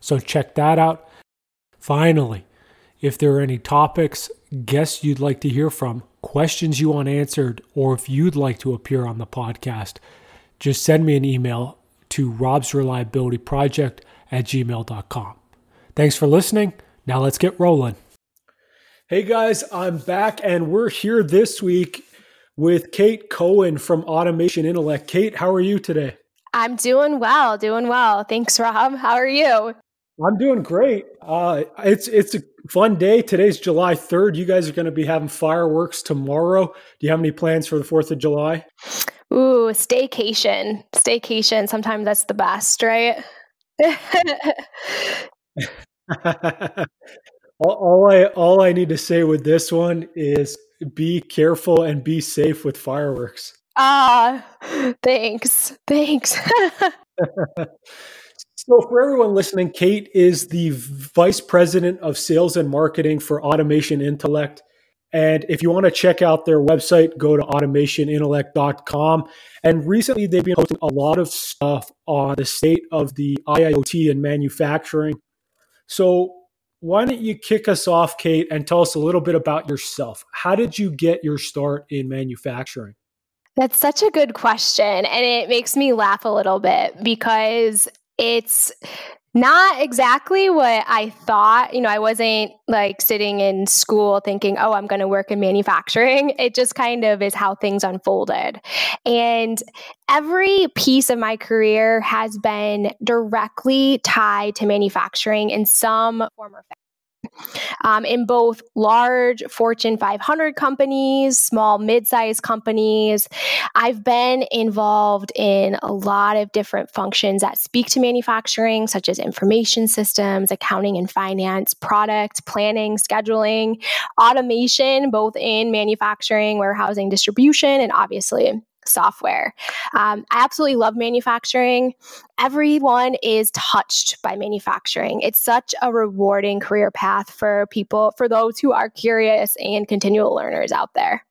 So check that out. Finally, if there are any topics, guests you'd like to hear from, questions you want answered, or if you'd like to appear on the podcast, just send me an email to robsreliabilityproject at gmail.com. Thanks for listening. Now let's get rolling. Hey guys, I'm back and we're here this week with Kate Cohen from Automation Intellect. Kate, how are you today? I'm doing well, doing well. Thanks, Rob. How are you? I'm doing great. Uh, it's it's a fun day. Today's July 3rd. You guys are going to be having fireworks tomorrow. Do you have any plans for the 4th of July? Ooh, staycation. Staycation. Sometimes that's the best, right? all, all I all I need to say with this one is be careful and be safe with fireworks. Ah, thanks. Thanks. So, for everyone listening, Kate is the Vice President of Sales and Marketing for Automation Intellect. And if you want to check out their website, go to automationintellect.com. And recently, they've been posting a lot of stuff on the state of the IIoT and manufacturing. So, why don't you kick us off, Kate, and tell us a little bit about yourself? How did you get your start in manufacturing? That's such a good question. And it makes me laugh a little bit because it's not exactly what I thought. You know, I wasn't like sitting in school thinking, oh, I'm going to work in manufacturing. It just kind of is how things unfolded. And every piece of my career has been directly tied to manufacturing in some form or fashion um, in both large Fortune 500 companies, small, mid sized companies. I've been involved in a lot of different functions that speak to manufacturing, such as information systems, accounting and finance, product planning, scheduling, automation, both in manufacturing, warehousing, distribution, and obviously software. Um, I absolutely love manufacturing. Everyone is touched by manufacturing. It's such a rewarding career path for people, for those who are curious and continual learners out there.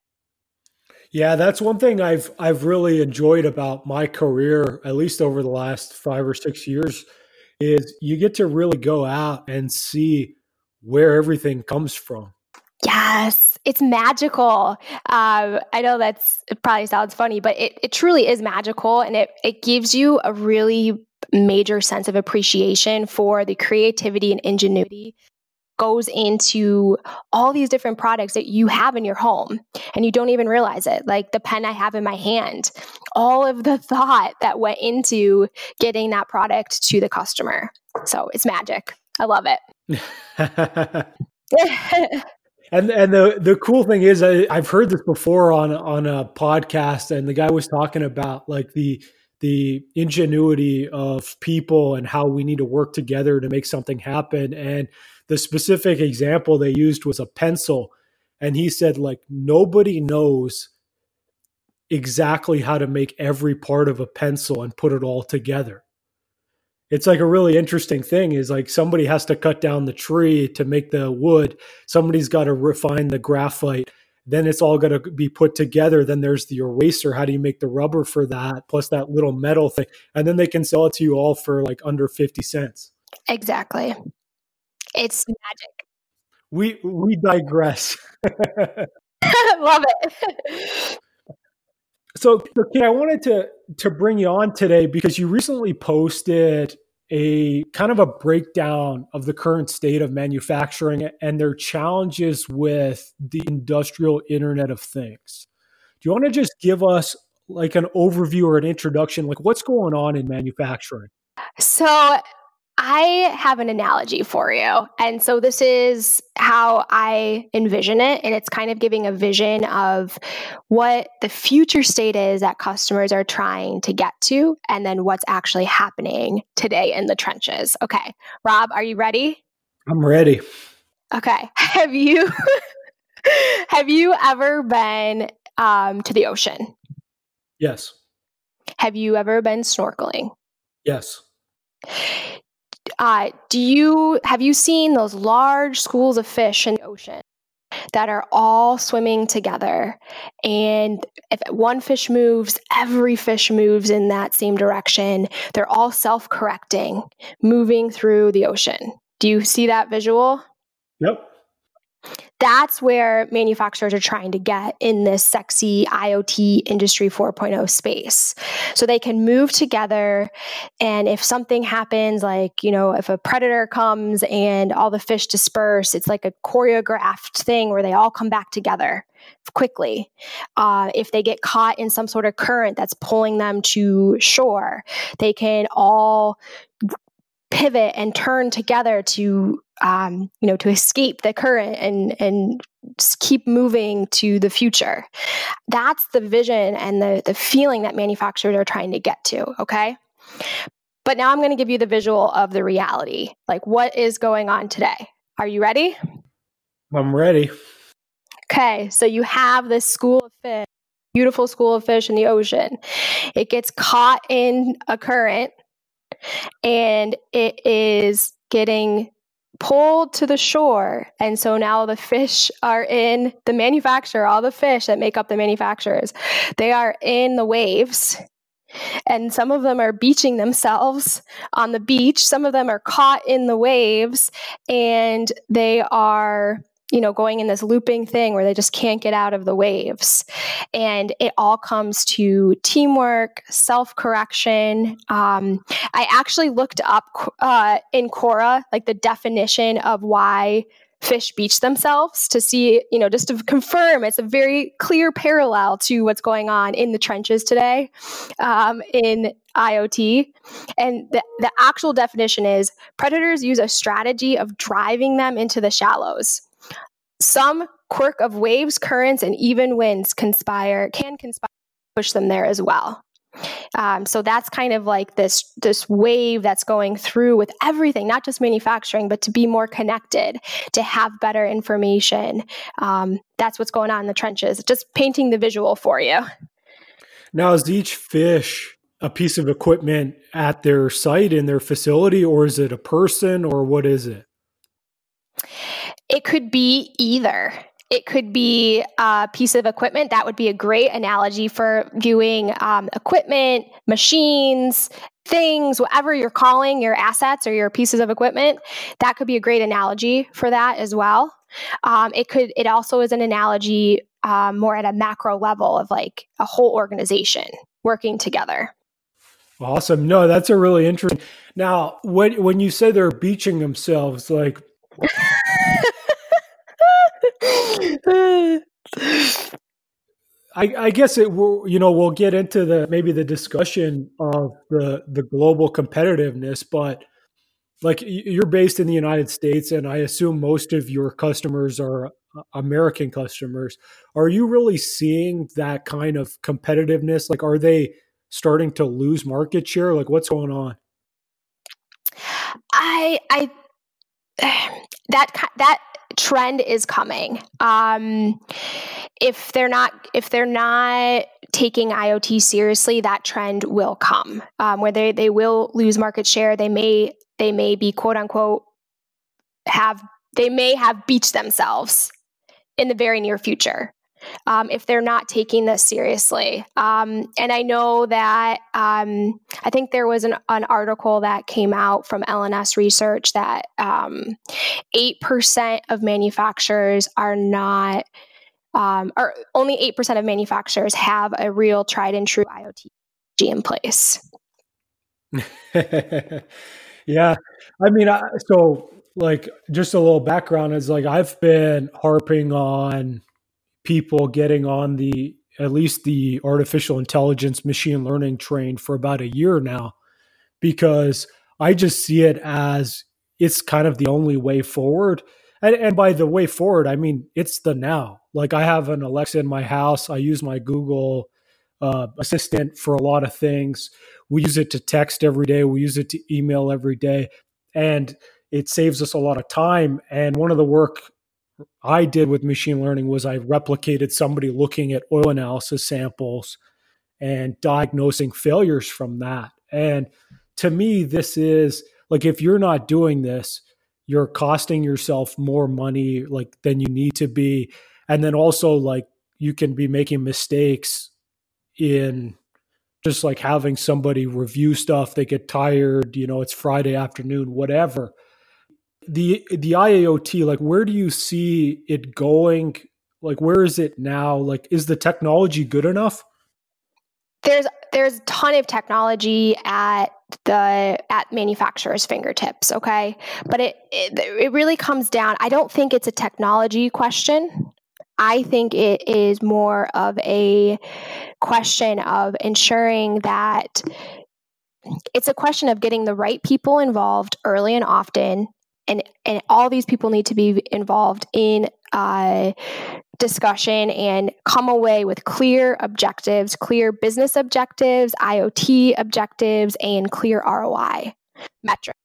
Yeah, that's one thing I've I've really enjoyed about my career, at least over the last five or six years, is you get to really go out and see where everything comes from. Yes, it's magical. Um, I know that's it probably sounds funny, but it, it truly is magical and it, it gives you a really major sense of appreciation for the creativity and ingenuity goes into all these different products that you have in your home and you don't even realize it. Like the pen i have in my hand all of the thought that went into getting that product to the customer. So it's magic. I love it And and the the cool thing is I, I've heard this before on on a podcast, and the guy was talking about like the the ingenuity of people and how we need to work together to make something happen. And the specific example they used was a pencil, and he said like nobody knows exactly how to make every part of a pencil and put it all together it's like a really interesting thing is like somebody has to cut down the tree to make the wood. Somebody's got to refine the graphite. Then it's all going to be put together. Then there's the eraser. How do you make the rubber for that? Plus that little metal thing. And then they can sell it to you all for like under 50 cents. Exactly. It's magic. We we digress. Love it so, okay, I wanted to to bring you on today because you recently posted a kind of a breakdown of the current state of manufacturing and their challenges with the industrial Internet of Things. Do you want to just give us like an overview or an introduction, like what's going on in manufacturing? So, I have an analogy for you. And so this is how I envision it. And it's kind of giving a vision of what the future state is that customers are trying to get to, and then what's actually happening today in the trenches. Okay. Rob, are you ready? I'm ready. Okay. Have you have you ever been um, to the ocean? Yes. Have you ever been snorkeling? Yes. Uh, do you have you seen those large schools of fish in the ocean that are all swimming together? And if one fish moves, every fish moves in that same direction. They're all self-correcting, moving through the ocean. Do you see that visual? Yep that's where manufacturers are trying to get in this sexy IoT industry 4.0 space. So they can move together. And if something happens, like, you know, if a predator comes and all the fish disperse, it's like a choreographed thing where they all come back together quickly. Uh, if they get caught in some sort of current that's pulling them to shore, they can all pivot and turn together to um, you know to escape the current and and keep moving to the future. That's the vision and the the feeling that manufacturers are trying to get to okay? But now i'm going to give you the visual of the reality. Like what is going on today? Are you ready? I'm ready. Okay so you have this school of fish beautiful school of fish in the ocean. It gets caught in a current and it is getting pulled to the shore. And so now the fish are in the manufacturer, all the fish that make up the manufacturers, they are in the waves. And some of them are beaching themselves on the beach. Some of them are caught in the waves and they are you know, going in this looping thing where they just can't get out of the waves. And it all comes to teamwork, self correction. Um, I actually looked up uh, in Quora, like the definition of why fish beach themselves to see, you know, just to confirm it's a very clear parallel to what's going on in the trenches today um, in IoT. And the, the actual definition is predators use a strategy of driving them into the shallows. Some quirk of waves, currents, and even winds conspire can conspire push them there as well. Um, so that's kind of like this this wave that's going through with everything, not just manufacturing, but to be more connected, to have better information. Um, that's what's going on in the trenches. Just painting the visual for you. Now, is each fish a piece of equipment at their site in their facility, or is it a person, or what is it? It could be either. It could be a piece of equipment. That would be a great analogy for viewing um, equipment, machines, things, whatever you're calling your assets or your pieces of equipment. That could be a great analogy for that as well. Um, it could. It also is an analogy um, more at a macro level of like a whole organization working together. Awesome. No, that's a really interesting. Now, when when you say they're beaching themselves, like I, I, guess it will, you know, we'll get into the maybe the discussion of the the global competitiveness, but like you're based in the United States, and I assume most of your customers are uh, American customers. Are you really seeing that kind of competitiveness? Like, are they starting to lose market share? Like, what's going on? I I that that trend is coming. Um, if they're not if they're not taking IoT seriously, that trend will come um, where they they will lose market share. They may they may be quote unquote have they may have beached themselves in the very near future um, if they're not taking this seriously. Um, and I know that um, I think there was an, an, article that came out from LNS research that 8% um, of manufacturers are not, um, or only 8% of manufacturers have a real tried and true IoT in place. yeah. I mean, I, so like just a little background is like I've been harping on people getting on the at least the artificial intelligence machine learning train for about a year now because I just see it as it's kind of the only way forward. And, and by the way forward, I mean it's the now. Like I have an Alexa in my house. I use my Google uh, Assistant for a lot of things. We use it to text every day. We use it to email every day, and it saves us a lot of time. And one of the work I did with machine learning was I replicated somebody looking at oil analysis samples and diagnosing failures from that. And to me, this is like if you're not doing this, you're costing yourself more money like than you need to be. And then also like you can be making mistakes in just like having somebody review stuff, they get tired, you know, it's Friday afternoon, whatever the the IIoT, like where do you see it going? Like where is it now? Like is the technology good enough? There's there's a ton of technology at the at manufacturers fingertips okay but it, it it really comes down i don't think it's a technology question i think it is more of a question of ensuring that it's a question of getting the right people involved early and often and and all these people need to be involved in uh, discussion and come away with clear objectives, clear business objectives, IoT objectives, and clear ROI metrics.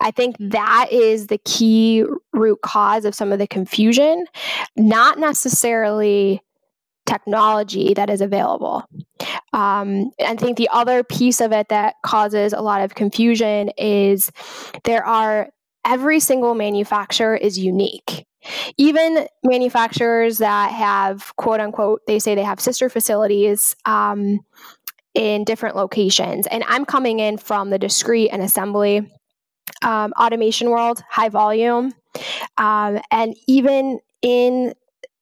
I think that is the key root cause of some of the confusion, not necessarily technology that is available. Um, I think the other piece of it that causes a lot of confusion is there are every single manufacturer is unique. Even manufacturers that have quote unquote, they say they have sister facilities um, in different locations. And I'm coming in from the discrete and assembly um, automation world, high volume. Um, and even in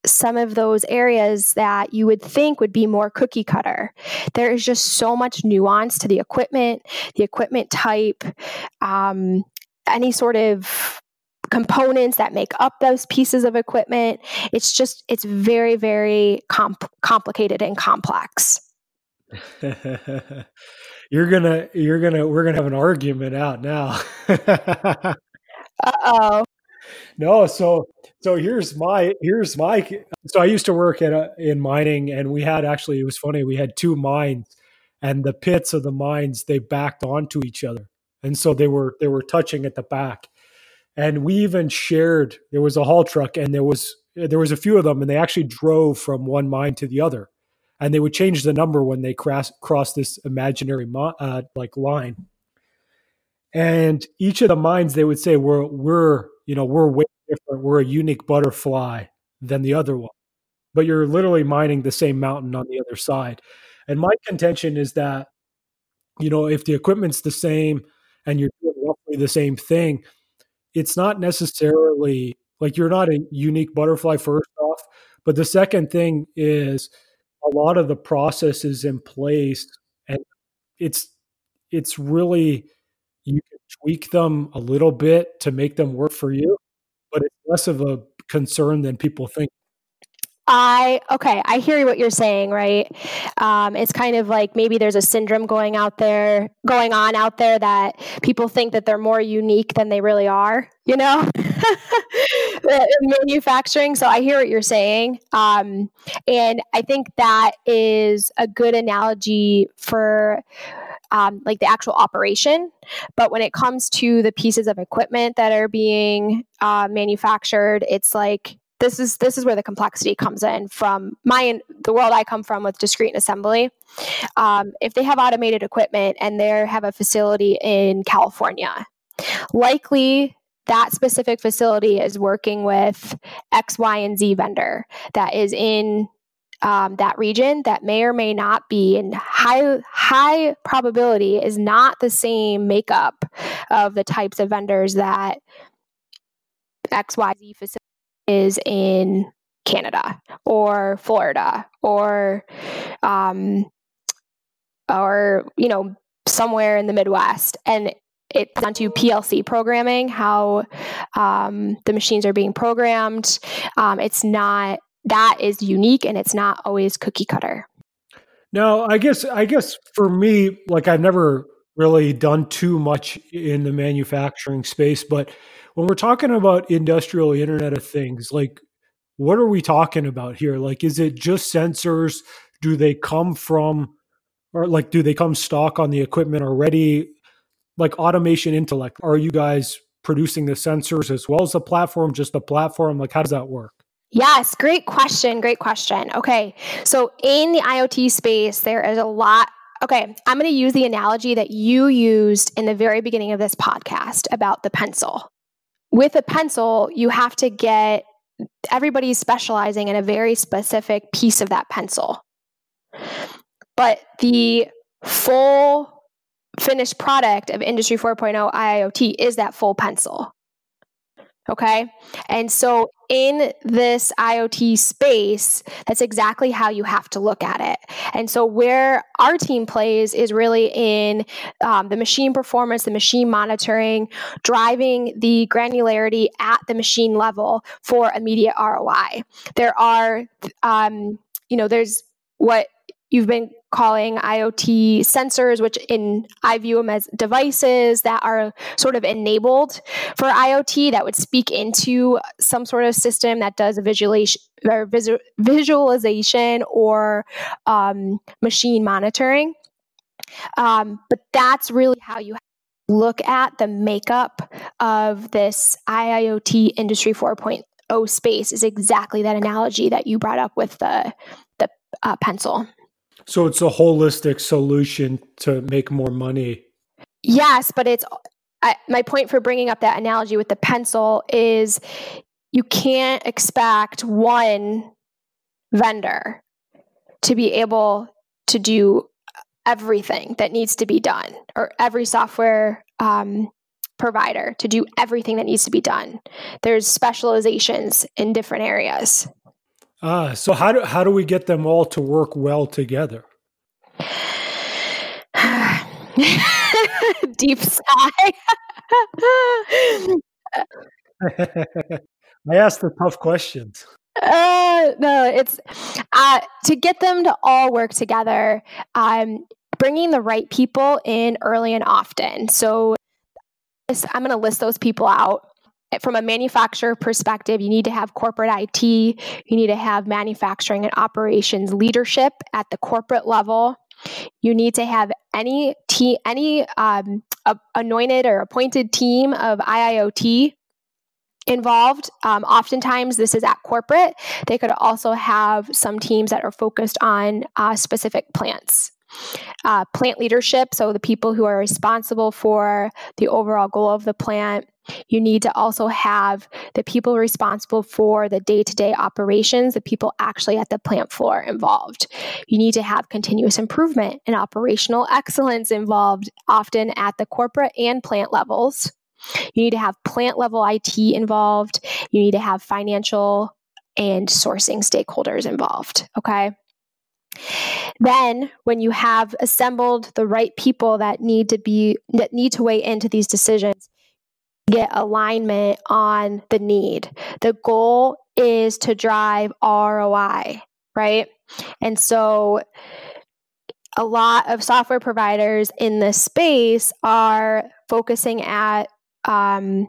some of those areas that you would think would be more cookie cutter. There is just so much nuance to the equipment, the equipment type, um, any sort of components that make up those pieces of equipment. It's just, it's very, very comp- complicated and complex. you're gonna, you're gonna, we're gonna have an argument out now. uh oh. No, so so here's my here's my so I used to work at a, in mining and we had actually it was funny we had two mines and the pits of the mines they backed onto each other and so they were they were touching at the back. And we even shared there was a haul truck and there was there was a few of them and they actually drove from one mine to the other. And they would change the number when they cross cross this imaginary uh, like line. And each of the mines they would say we're we're you know we're way different. We're a unique butterfly than the other one. But you're literally mining the same mountain on the other side. And my contention is that you know if the equipment's the same and you're doing roughly the same thing, it's not necessarily like you're not a unique butterfly first off. But the second thing is a lot of the processes in place and it's it's really you can tweak them a little bit to make them work for you, but it's less of a concern than people think. I okay, I hear what you're saying, right? Um, it's kind of like maybe there's a syndrome going out there, going on out there that people think that they're more unique than they really are, you know, manufacturing. So I hear what you're saying, um, and I think that is a good analogy for um, like the actual operation. But when it comes to the pieces of equipment that are being uh, manufactured, it's like this is this is where the complexity comes in from my the world I come from with discrete assembly. Um, if they have automated equipment and they have a facility in California, likely that specific facility is working with X, Y, and Z vendor that is in um, that region that may or may not be in high high probability is not the same makeup of the types of vendors that XYZ facility is in Canada or Florida or um, or you know somewhere in the Midwest and it's onto PLC programming, how um, the machines are being programmed. Um, it's not that is unique, and it's not always cookie cutter. No, I guess I guess for me, like I've never really done too much in the manufacturing space, but when we're talking about industrial Internet of Things, like what are we talking about here? Like, is it just sensors? Do they come from, or like, do they come stock on the equipment already? Like automation intellect, are you guys producing the sensors as well as the platform, just the platform? Like, how does that work? Yes, great question. Great question. Okay. So, in the IoT space, there is a lot. Okay. I'm going to use the analogy that you used in the very beginning of this podcast about the pencil. With a pencil, you have to get everybody's specializing in a very specific piece of that pencil. But the full finished product of Industry 4.0 IoT is that full pencil. Okay. And so in this IoT space, that's exactly how you have to look at it. And so where our team plays is really in um, the machine performance, the machine monitoring, driving the granularity at the machine level for immediate ROI. There are, um, you know, there's what you've been calling IoT sensors, which in I view them as devices that are sort of enabled for IoT that would speak into some sort of system that does a visualization or visualization or um, machine monitoring. Um, but that's really how you look at the makeup of this IIoT Industry 4.0 space is exactly that analogy that you brought up with the the uh, pencil. So it's a holistic solution to make more money. Yes, but it's I, my point for bringing up that analogy with the pencil is you can't expect one vendor to be able to do everything that needs to be done or every software um, provider to do everything that needs to be done there's specializations in different areas Ah, so how do how do we get them all to work well together? Deep sigh. I asked the tough questions. Uh, no, it's uh, to get them to all work together. Um, bringing the right people in early and often. So I'm going to list those people out from a manufacturer perspective, you need to have corporate IT, you need to have manufacturing and operations leadership at the corporate level. You need to have any te- any um, anointed or appointed team of IIoT involved. Um, oftentimes, this is at corporate. They could also have some teams that are focused on uh, specific plants. Uh, plant leadership, so the people who are responsible for the overall goal of the plant, you need to also have the people responsible for the day to day operations, the people actually at the plant floor involved. You need to have continuous improvement and operational excellence involved, often at the corporate and plant levels. You need to have plant level IT involved. You need to have financial and sourcing stakeholders involved. Okay. Then, when you have assembled the right people that need to be that need to weigh into these decisions, get alignment on the need. The goal is to drive ROI, right? And so a lot of software providers in this space are focusing at um,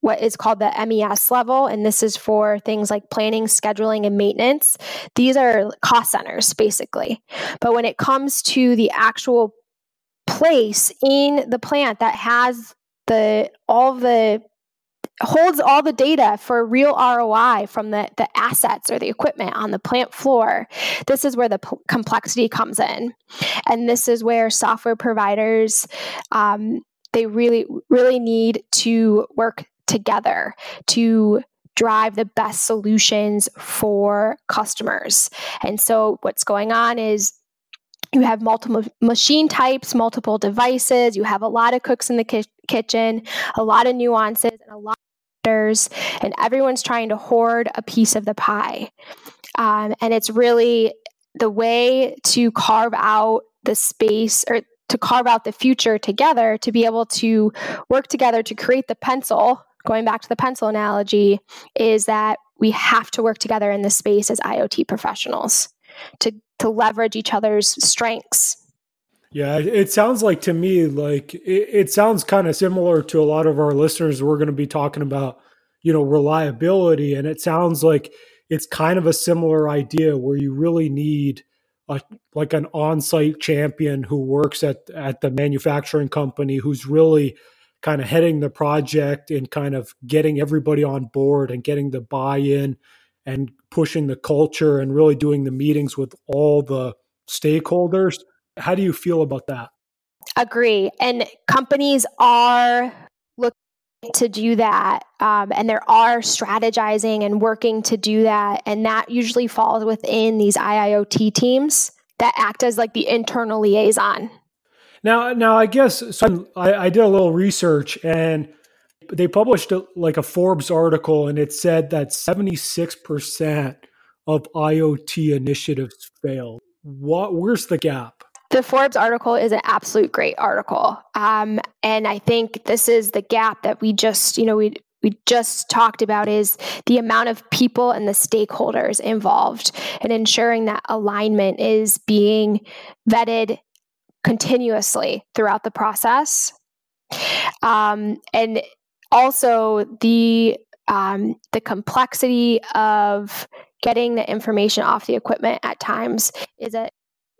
what is called the MES level, and this is for things like planning, scheduling, and maintenance. These are cost centers, basically. But when it comes to the actual place in the plant that has the all the holds all the data for real ROI from the, the assets or the equipment on the plant floor. This is where the p- complexity comes in. And this is where software providers, um, they really, really need to work together to drive the best solutions for customers. And so what's going on is you have multiple machine types, multiple devices, you have a lot of cooks in the ki- kitchen, a lot of nuances, and a lot and everyone's trying to hoard a piece of the pie. Um, and it's really the way to carve out the space or to carve out the future together to be able to work together to create the pencil going back to the pencil analogy is that we have to work together in this space as iot professionals to to leverage each other's strengths. Yeah it sounds like to me like it, it sounds kind of similar to a lot of our listeners we're going to be talking about you know reliability. And it sounds like it's kind of a similar idea where you really need a, like an on-site champion who works at at the manufacturing company who's really kind of heading the project and kind of getting everybody on board and getting the buy-in and pushing the culture and really doing the meetings with all the stakeholders. How do you feel about that? Agree. And companies are looking to do that um, and there are strategizing and working to do that and that usually falls within these iiot teams that act as like the internal liaison now now i guess so I, I did a little research and they published a, like a forbes article and it said that 76% of iot initiatives fail what where's the gap the Forbes article is an absolute great article. Um, and I think this is the gap that we just, you know, we we just talked about is the amount of people and the stakeholders involved and ensuring that alignment is being vetted continuously throughout the process. Um, and also the um, the complexity of getting the information off the equipment at times is a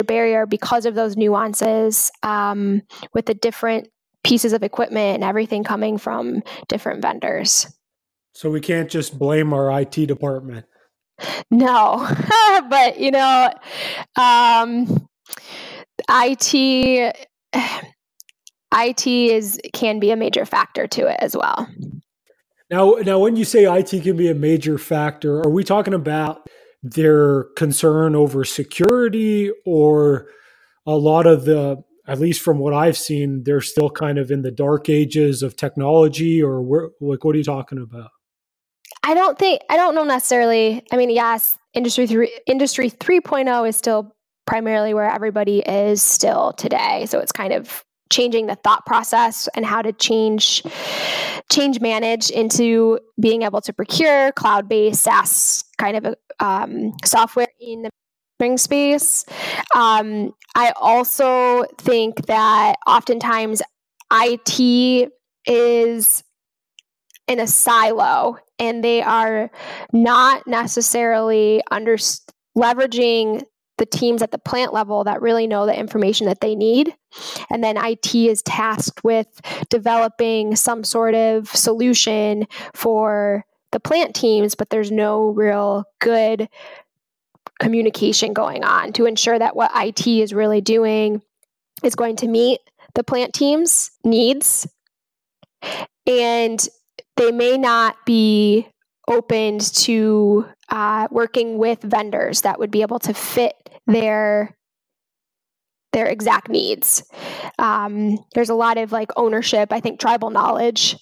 barrier because of those nuances um, with the different pieces of equipment and everything coming from different vendors. So we can't just blame our IT department. No, but you know, um, IT IT is can be a major factor to it as well. Now, now, when you say IT can be a major factor, are we talking about their concern over security or a lot of the at least from what I've seen, they're still kind of in the dark ages of technology, or where, like, what are you talking about? I don't think I don't know necessarily. I mean, yes, industry three, industry three oh is still primarily where everybody is still today. So it's kind of changing the thought process and how to change change manage into being able to procure cloud-based SaaS kind of um, software in the manufacturing space. Um, I also think that oftentimes IT is in a silo and they are not necessarily under leveraging the teams at the plant level that really know the information that they need. And then IT is tasked with developing some sort of solution for the plant teams, but there's no real good communication going on to ensure that what IT is really doing is going to meet the plant team's needs. And they may not be opened to uh, working with vendors that would be able to fit their their exact needs. Um, there's a lot of like ownership. I think tribal knowledge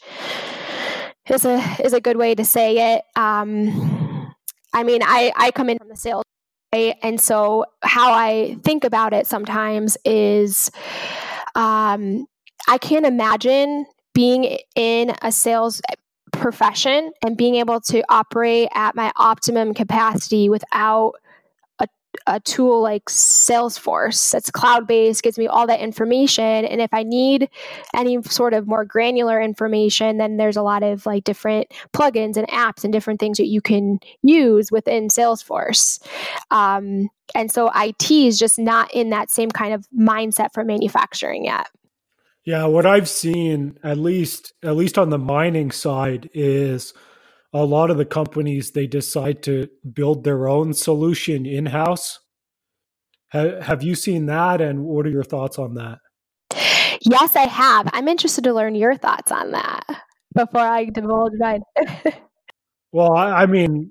is a is a good way to say it. Um, I mean, I I come in from the sales and so how I think about it sometimes is, um, I can't imagine being in a sales profession and being able to operate at my optimum capacity without a a tool like Salesforce that's cloud based, gives me all that information. And if I need any sort of more granular information, then there's a lot of like different plugins and apps and different things that you can use within Salesforce. Um, and so IT is just not in that same kind of mindset for manufacturing yet. Yeah, what I've seen, at least at least on the mining side, is a lot of the companies they decide to build their own solution in house. Ha- have you seen that, and what are your thoughts on that? Yes, I have. I'm interested to learn your thoughts on that before I divulge mine. well, I, I mean,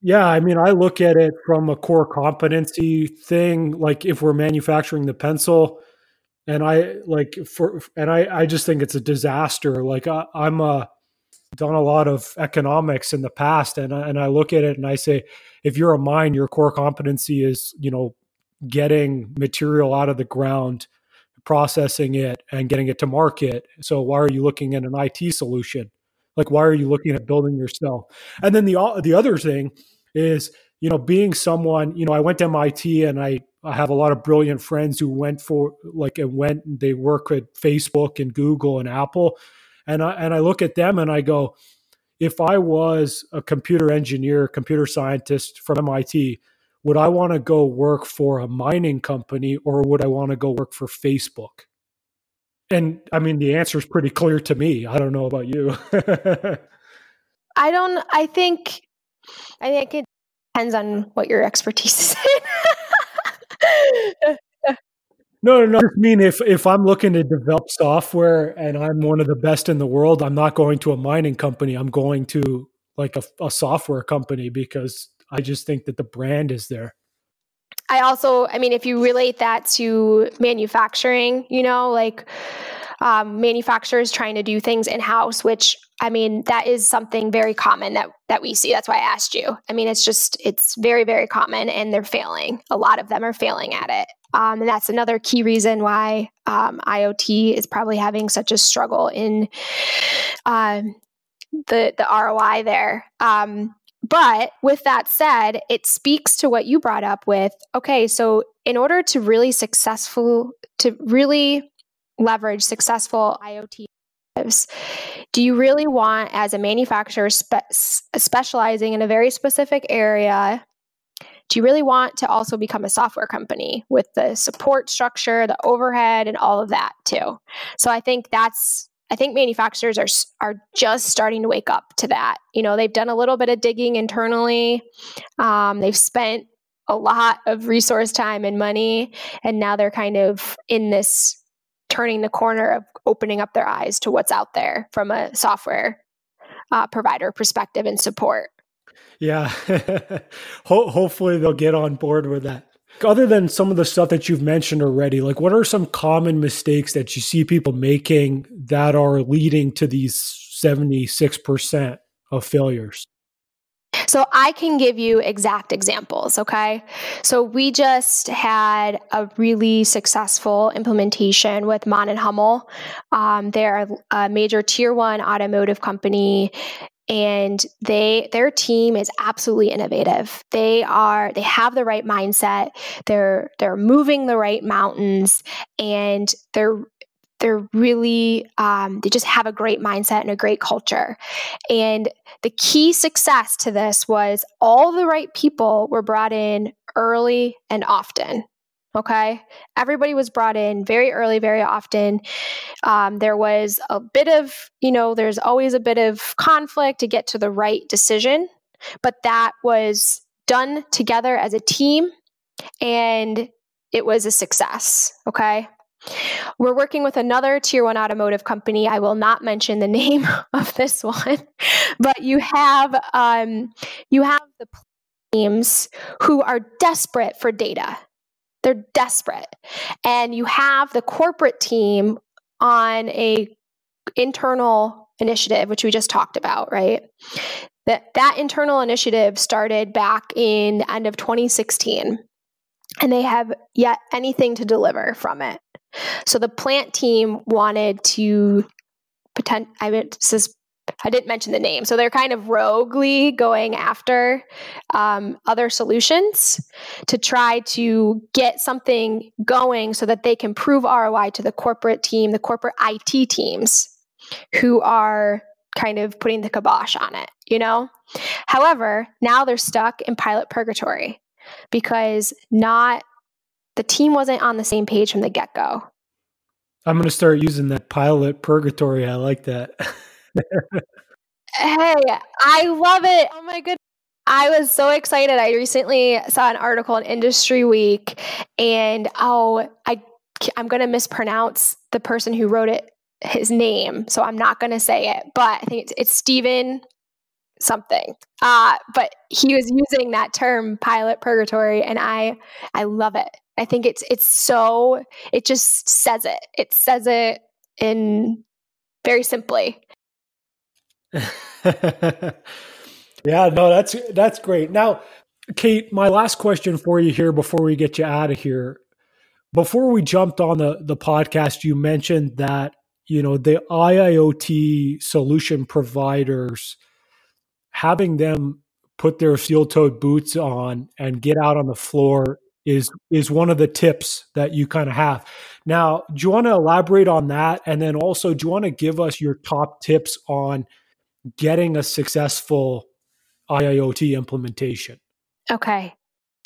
yeah, I mean, I look at it from a core competency thing. Like if we're manufacturing the pencil, and I like for and I I just think it's a disaster. Like I, I'm a done a lot of economics in the past, and I, and I look at it and I say, if you're a mine, your core competency is you know getting material out of the ground, processing it and getting it to market. So why are you looking at an IT solution? Like why are you looking at building yourself? And then the the other thing is, you know, being someone, you know, I went to MIT and I I have a lot of brilliant friends who went for like and went and they work at Facebook and Google and Apple. And I and I look at them and I go, if I was a computer engineer, computer scientist from MIT, would I want to go work for a mining company or would I want to go work for Facebook? And I mean, the answer is pretty clear to me. I don't know about you. I don't, I think, I think it depends on what your expertise is No, no, no. I mean, if if I'm looking to develop software and I'm one of the best in the world, I'm not going to a mining company. I'm going to like a, a software company because I just think that the brand is there. I also, I mean, if you relate that to manufacturing, you know, like um, manufacturers trying to do things in house, which I mean, that is something very common that that we see. That's why I asked you. I mean, it's just it's very very common, and they're failing. A lot of them are failing at it, um, and that's another key reason why um, IoT is probably having such a struggle in uh, the the ROI there. Um, but with that said, it speaks to what you brought up with okay, so in order to really successful to really leverage successful IoT do you really want as a manufacturer spe- specializing in a very specific area do you really want to also become a software company with the support structure the overhead and all of that too so i think that's I think manufacturers are are just starting to wake up to that. You know, they've done a little bit of digging internally. Um, they've spent a lot of resource time and money, and now they're kind of in this turning the corner of opening up their eyes to what's out there from a software uh, provider perspective and support. Yeah, Ho- hopefully they'll get on board with that other than some of the stuff that you've mentioned already, like what are some common mistakes that you see people making that are leading to these 76% of failures? So I can give you exact examples, okay? So we just had a really successful implementation with Mann and Hummel. Um, they're a major tier one automotive company and they their team is absolutely innovative they are they have the right mindset they're they're moving the right mountains and they're they're really um, they just have a great mindset and a great culture and the key success to this was all the right people were brought in early and often Okay. Everybody was brought in very early, very often. Um, there was a bit of, you know, there's always a bit of conflict to get to the right decision, but that was done together as a team and it was a success. Okay. We're working with another tier one automotive company. I will not mention the name of this one, but you have um, you have the teams who are desperate for data they're desperate. And you have the corporate team on a internal initiative which we just talked about, right? That that internal initiative started back in the end of 2016 and they have yet anything to deliver from it. So the plant team wanted to pretend I mean this is I didn't mention the name. So they're kind of roguely going after um, other solutions to try to get something going so that they can prove ROI to the corporate team, the corporate IT teams who are kind of putting the kibosh on it, you know? However, now they're stuck in pilot purgatory because not the team wasn't on the same page from the get go. I'm going to start using that pilot purgatory. I like that. hey, I love it. Oh my goodness. I was so excited. I recently saw an article in Industry Week, and oh, I I'm going to mispronounce the person who wrote it his name, so I'm not going to say it. But I think it's, it's Stephen something. Uh, but he was using that term pilot purgatory, and I I love it. I think it's it's so it just says it. It says it in very simply. yeah, no, that's that's great. Now, Kate, my last question for you here before we get you out of here. before we jumped on the the podcast, you mentioned that you know the IIoT solution providers having them put their steel-toed boots on and get out on the floor is is one of the tips that you kind of have. Now, do you want to elaborate on that? And then also, do you want to give us your top tips on getting a successful IIoT implementation? Okay.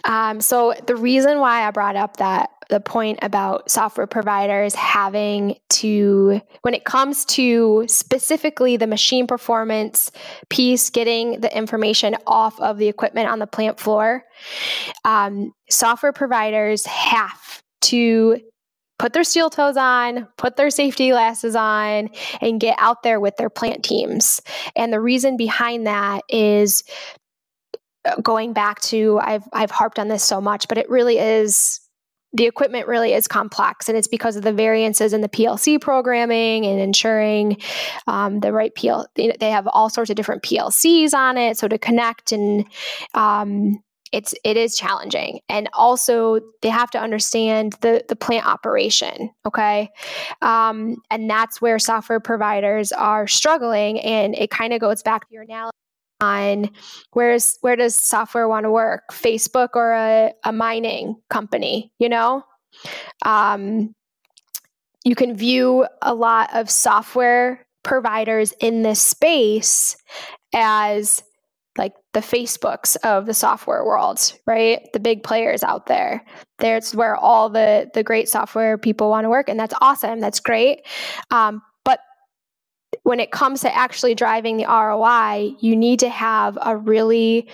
Um, so the reason why I brought up that the point about software providers having to, when it comes to specifically the machine performance piece, getting the information off of the equipment on the plant floor, um, software providers have to put their steel toes on, put their safety glasses on, and get out there with their plant teams. And the reason behind that is uh, going back to I've I've harped on this so much, but it really is the equipment really is complex and it's because of the variances in the PLC programming and ensuring um, the right PL. They have all sorts of different PLCs on it, so to connect and um, it's it is challenging and also they have to understand the the plant operation okay um, and that's where software providers are struggling and it kind of goes back to your analogy on where's where does software want to work? Facebook or a, a mining company you know? Um, you can view a lot of software providers in this space as like the facebooks of the software world right? The big players out there. There's where all the the great software people want to work and that's awesome that's great. Um, when it comes to actually driving the ROI, you need to have a really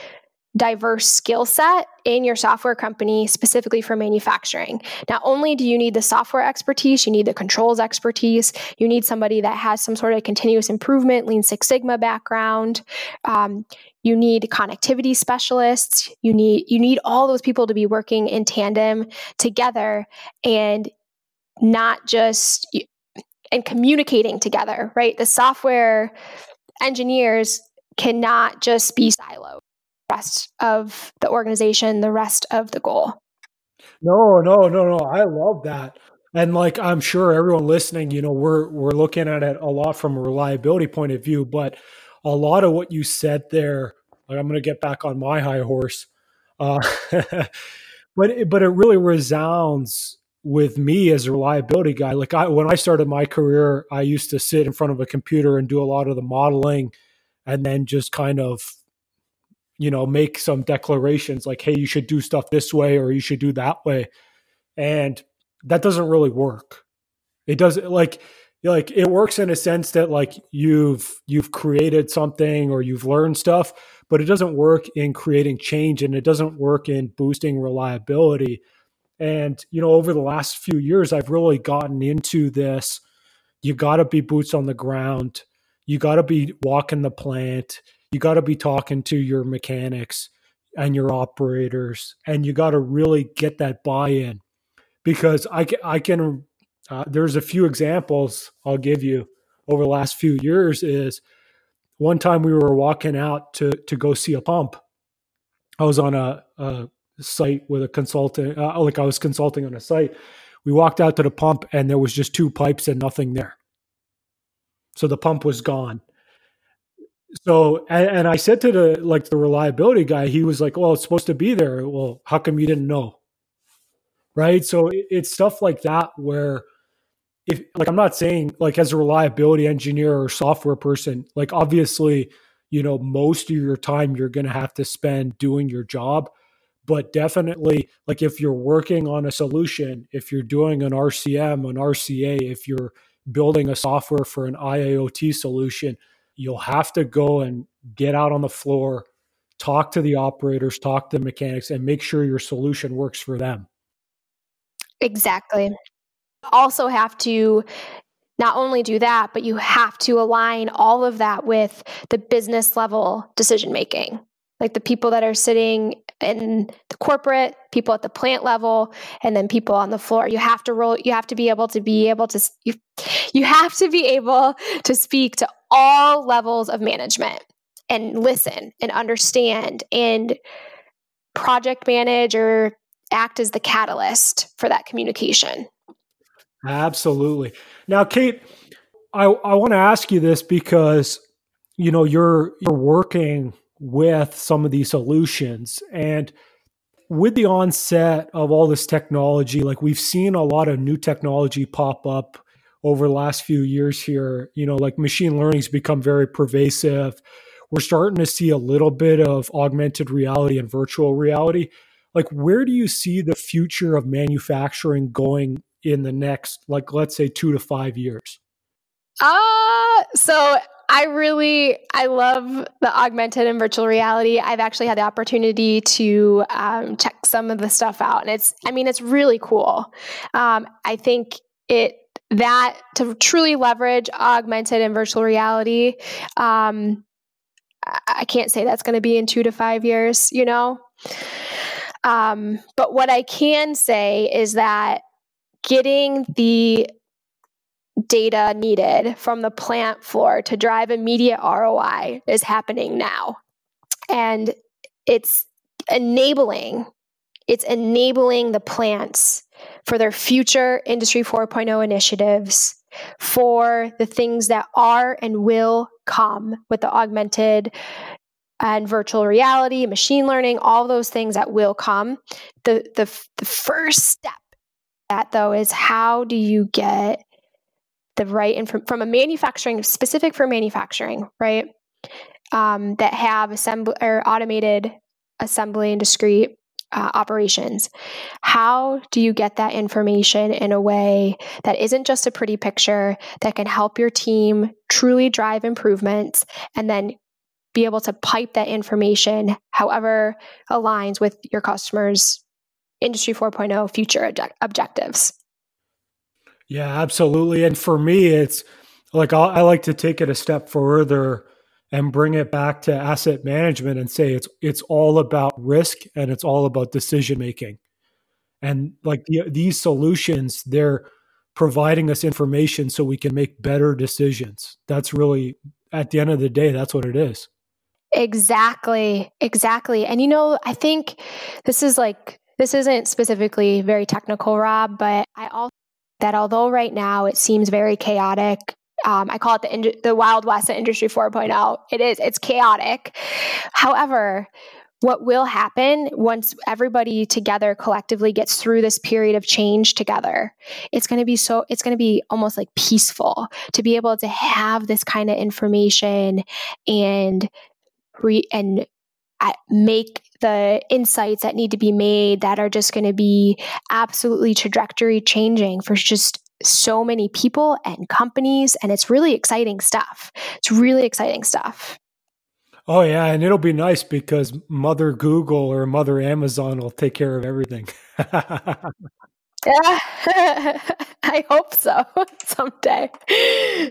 diverse skill set in your software company specifically for manufacturing. Not only do you need the software expertise, you need the controls expertise, you need somebody that has some sort of continuous improvement, Lean Six Sigma background. Um, you need connectivity specialists. You need you need all those people to be working in tandem together and not just and communicating together, right? The software engineers cannot just be siloed. The rest of the organization, the rest of the goal. No, no, no, no. I love that. And like I'm sure everyone listening, you know, we're we're looking at it a lot from a reliability point of view, but a lot of what you said there, like I'm going to get back on my high horse. Uh, but it, but it really resounds with me as a reliability guy. Like i when i started my career i used to sit in front of a computer and do a lot of the modeling and then just kind of you know make some declarations like hey you should do stuff this way or you should do that way. And that doesn't really work. It doesn't like like it works in a sense that like you've you've created something or you've learned stuff but it doesn't work in creating change and it doesn't work in boosting reliability and, you know, over the last few years, I've really gotten into this. You got to be boots on the ground. You got to be walking the plant. You got to be talking to your mechanics and your operators. And you got to really get that buy in because I, I can, uh, there's a few examples I'll give you over the last few years is one time we were walking out to, to go see a pump. I was on a, a site with a consultant, uh, like I was consulting on a site. We walked out to the pump and there was just two pipes and nothing there. So the pump was gone. So and, and I said to the like the reliability guy, he was like, "Well, it's supposed to be there. Well, how come you didn't know?" Right. So it, it's stuff like that where if like I'm not saying like as a reliability engineer or software person, like obviously, you know, most of your time you're going to have to spend doing your job but definitely like if you're working on a solution if you're doing an rcm an rca if you're building a software for an iiot solution you'll have to go and get out on the floor talk to the operators talk to the mechanics and make sure your solution works for them. Exactly. Also have to not only do that but you have to align all of that with the business level decision making like the people that are sitting in the corporate, people at the plant level, and then people on the floor. You have to roll, you have to be able to be able to, you, you have to be able to speak to all levels of management and listen and understand and project manage or act as the catalyst for that communication. Absolutely. Now, Kate, I, I want to ask you this because you know you're you're working with some of these solutions. And with the onset of all this technology like we've seen a lot of new technology pop up over the last few years here. You know like machine learning's become very pervasive. We're starting to see a little bit of augmented reality and virtual reality. Like where do you see the future of manufacturing going in the next like let's say 2 to 5 years? Uh so I really I love the augmented and virtual reality. I've actually had the opportunity to um, check some of the stuff out, and it's I mean it's really cool. Um, I think it that to truly leverage augmented and virtual reality. Um, I can't say that's going to be in two to five years, you know. Um, but what I can say is that getting the data needed from the plant floor to drive immediate ROI is happening now. And it's enabling it's enabling the plants for their future industry 4.0 initiatives for the things that are and will come with the augmented and virtual reality machine learning all those things that will come the the, the first step that though is how do you get the right info from a manufacturing specific for manufacturing, right? Um, that have assembly or automated assembly and discrete uh, operations. How do you get that information in a way that isn't just a pretty picture that can help your team truly drive improvements and then be able to pipe that information however aligns with your customers' Industry 4.0 future object- objectives? Yeah, absolutely. And for me, it's like I, I like to take it a step further and bring it back to asset management and say it's it's all about risk and it's all about decision making. And like the, these solutions, they're providing us information so we can make better decisions. That's really at the end of the day, that's what it is. Exactly. Exactly. And you know, I think this is like this isn't specifically very technical, Rob, but I also that although right now it seems very chaotic, um, I call it the the Wild West of Industry 4.0. It is. It's chaotic. However, what will happen once everybody together collectively gets through this period of change together it's going to be so it's going to be almost like peaceful to be able to have this kind of information and re- and make the insights that need to be made that are just going to be absolutely trajectory changing for just so many people and companies and it's really exciting stuff. It's really exciting stuff. Oh yeah and it'll be nice because mother google or mother amazon will take care of everything Yeah, I hope so someday.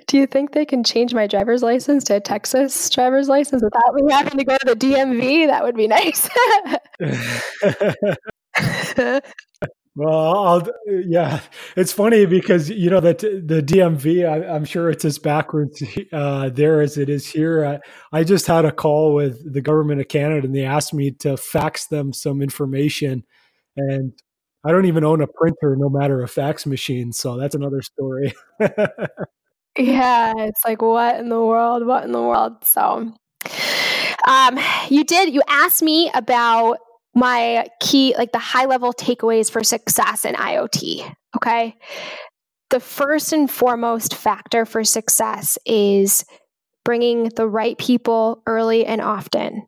Do you think they can change my driver's license to a Texas driver's license without me having to go to the DMV? That would be nice. well, I'll, yeah, it's funny because you know that the DMV. I, am sure it's as backwards uh, there as it is here. I, I just had a call with the government of Canada, and they asked me to fax them some information, and I don't even own a printer, no matter a fax machine. So that's another story. yeah, it's like what in the world? What in the world? So, um, you did. You asked me about my key, like the high level takeaways for success in IoT. Okay, the first and foremost factor for success is bringing the right people early and often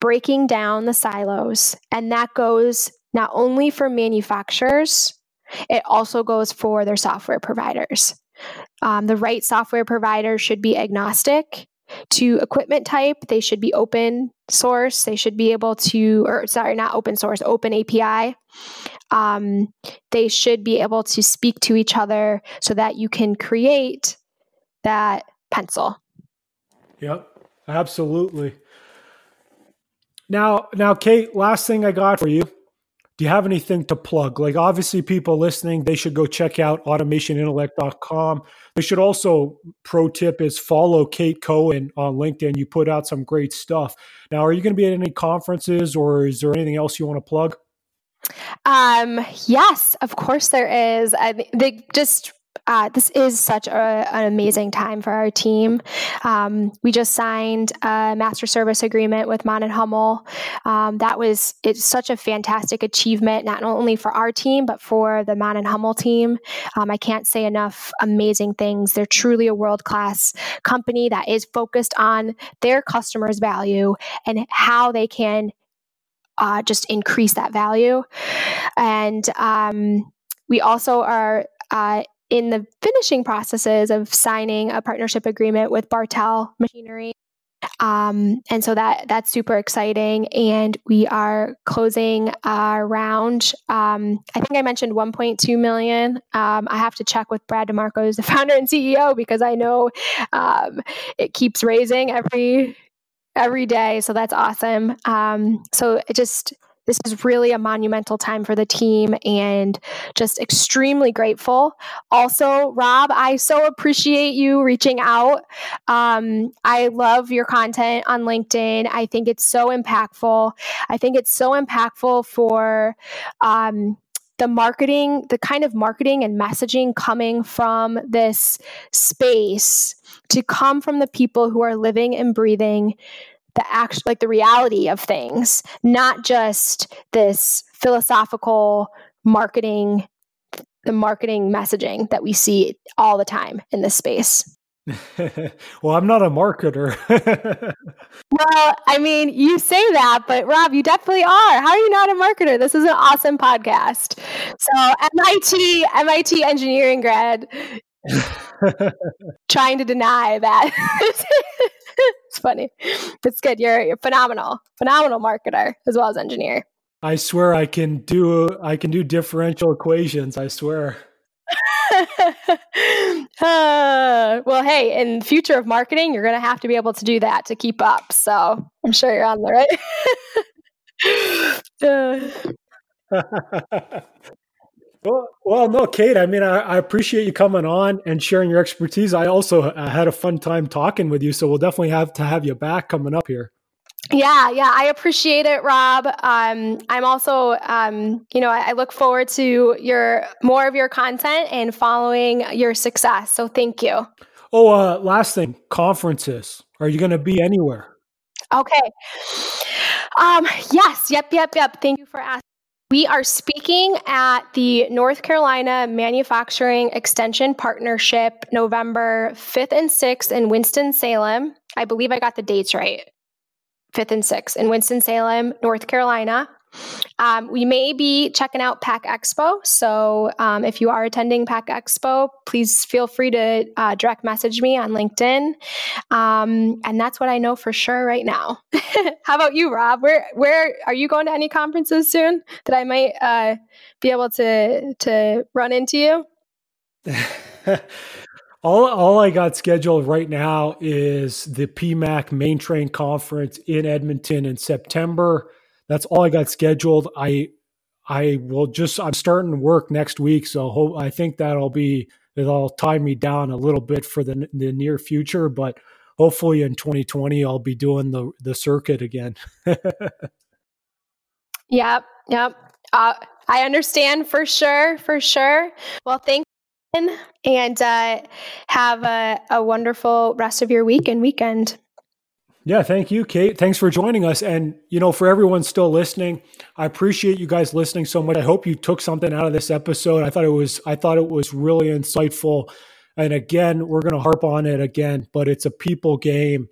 breaking down the silos. And that goes not only for manufacturers, it also goes for their software providers. Um, the right software provider should be agnostic to equipment type. They should be open source. They should be able to, or sorry, not open source, open API. Um, they should be able to speak to each other so that you can create that pencil. Yep, absolutely. Now, now, Kate, last thing I got for you do you have anything to plug? Like, obviously, people listening, they should go check out automationintellect.com. They should also, pro tip is follow Kate Cohen on LinkedIn. You put out some great stuff. Now, are you going to be at any conferences or is there anything else you want to plug? Um, yes, of course there is. I, they just uh, this is such a, an amazing time for our team. Um, we just signed a master service agreement with Mann and Hummel. Um, that was it's such a fantastic achievement, not only for our team but for the Mann and Hummel team. Um, I can't say enough amazing things. They're truly a world class company that is focused on their customers' value and how they can uh, just increase that value. And um, we also are uh, in the finishing processes of signing a partnership agreement with Bartell Machinery. Um, and so that that's super exciting. And we are closing around, um, I think I mentioned 1.2 million. Um, I have to check with Brad DeMarco, who's the founder and CEO, because I know um, it keeps raising every every day. So that's awesome. Um, so it just this is really a monumental time for the team and just extremely grateful. Also, Rob, I so appreciate you reaching out. Um, I love your content on LinkedIn. I think it's so impactful. I think it's so impactful for. Um, the marketing, the kind of marketing and messaging coming from this space to come from the people who are living and breathing the act like the reality of things, not just this philosophical marketing the marketing messaging that we see all the time in this space. well, I'm not a marketer. well, I mean, you say that, but Rob, you definitely are. How are you not a marketer? This is an awesome podcast. So, MIT, MIT engineering grad, trying to deny that. it's funny. It's good. You're you're phenomenal, phenomenal marketer as well as engineer. I swear I can do I can do differential equations. I swear. uh, well, hey, in future of marketing, you're going to have to be able to do that to keep up. So I'm sure you're on the right. uh. Well, well, no, Kate. I mean, I, I, appreciate you coming on and sharing your expertise. I also uh, had a fun time talking with you, so we'll definitely have to have you back coming up here. Yeah, yeah, I appreciate it, Rob. Um, I'm also, um, you know, I, I, look forward to your more of your content and following your success. So, thank you. Oh, uh, last thing, conferences. Are you going to be anywhere? Okay. Um, yes. Yep. Yep. Yep. Thank you for asking. We are speaking at the North Carolina Manufacturing Extension Partnership November 5th and 6th in Winston-Salem. I believe I got the dates right. 5th and 6th in Winston-Salem, North Carolina. Um, we may be checking out Pack Expo. So um, if you are attending Pack Expo, please feel free to uh, direct message me on LinkedIn. Um, and that's what I know for sure right now. How about you, Rob? Where where are you going to any conferences soon that I might uh, be able to to run into you? all all I got scheduled right now is the PEMAC MainTrain Conference in Edmonton in September that's all I got scheduled. I I will just I'm starting work next week, so hope, I think that'll be it'll tie me down a little bit for the the near future, but hopefully in 2020 I'll be doing the the circuit again. yep, yep. Uh, I understand for sure, for sure. Well, thank you, and uh, have a, a wonderful rest of your week and weekend. Yeah, thank you, Kate. Thanks for joining us. And, you know, for everyone still listening, I appreciate you guys listening so much. I hope you took something out of this episode. I thought it was I thought it was really insightful. And again, we're going to harp on it again, but it's a people game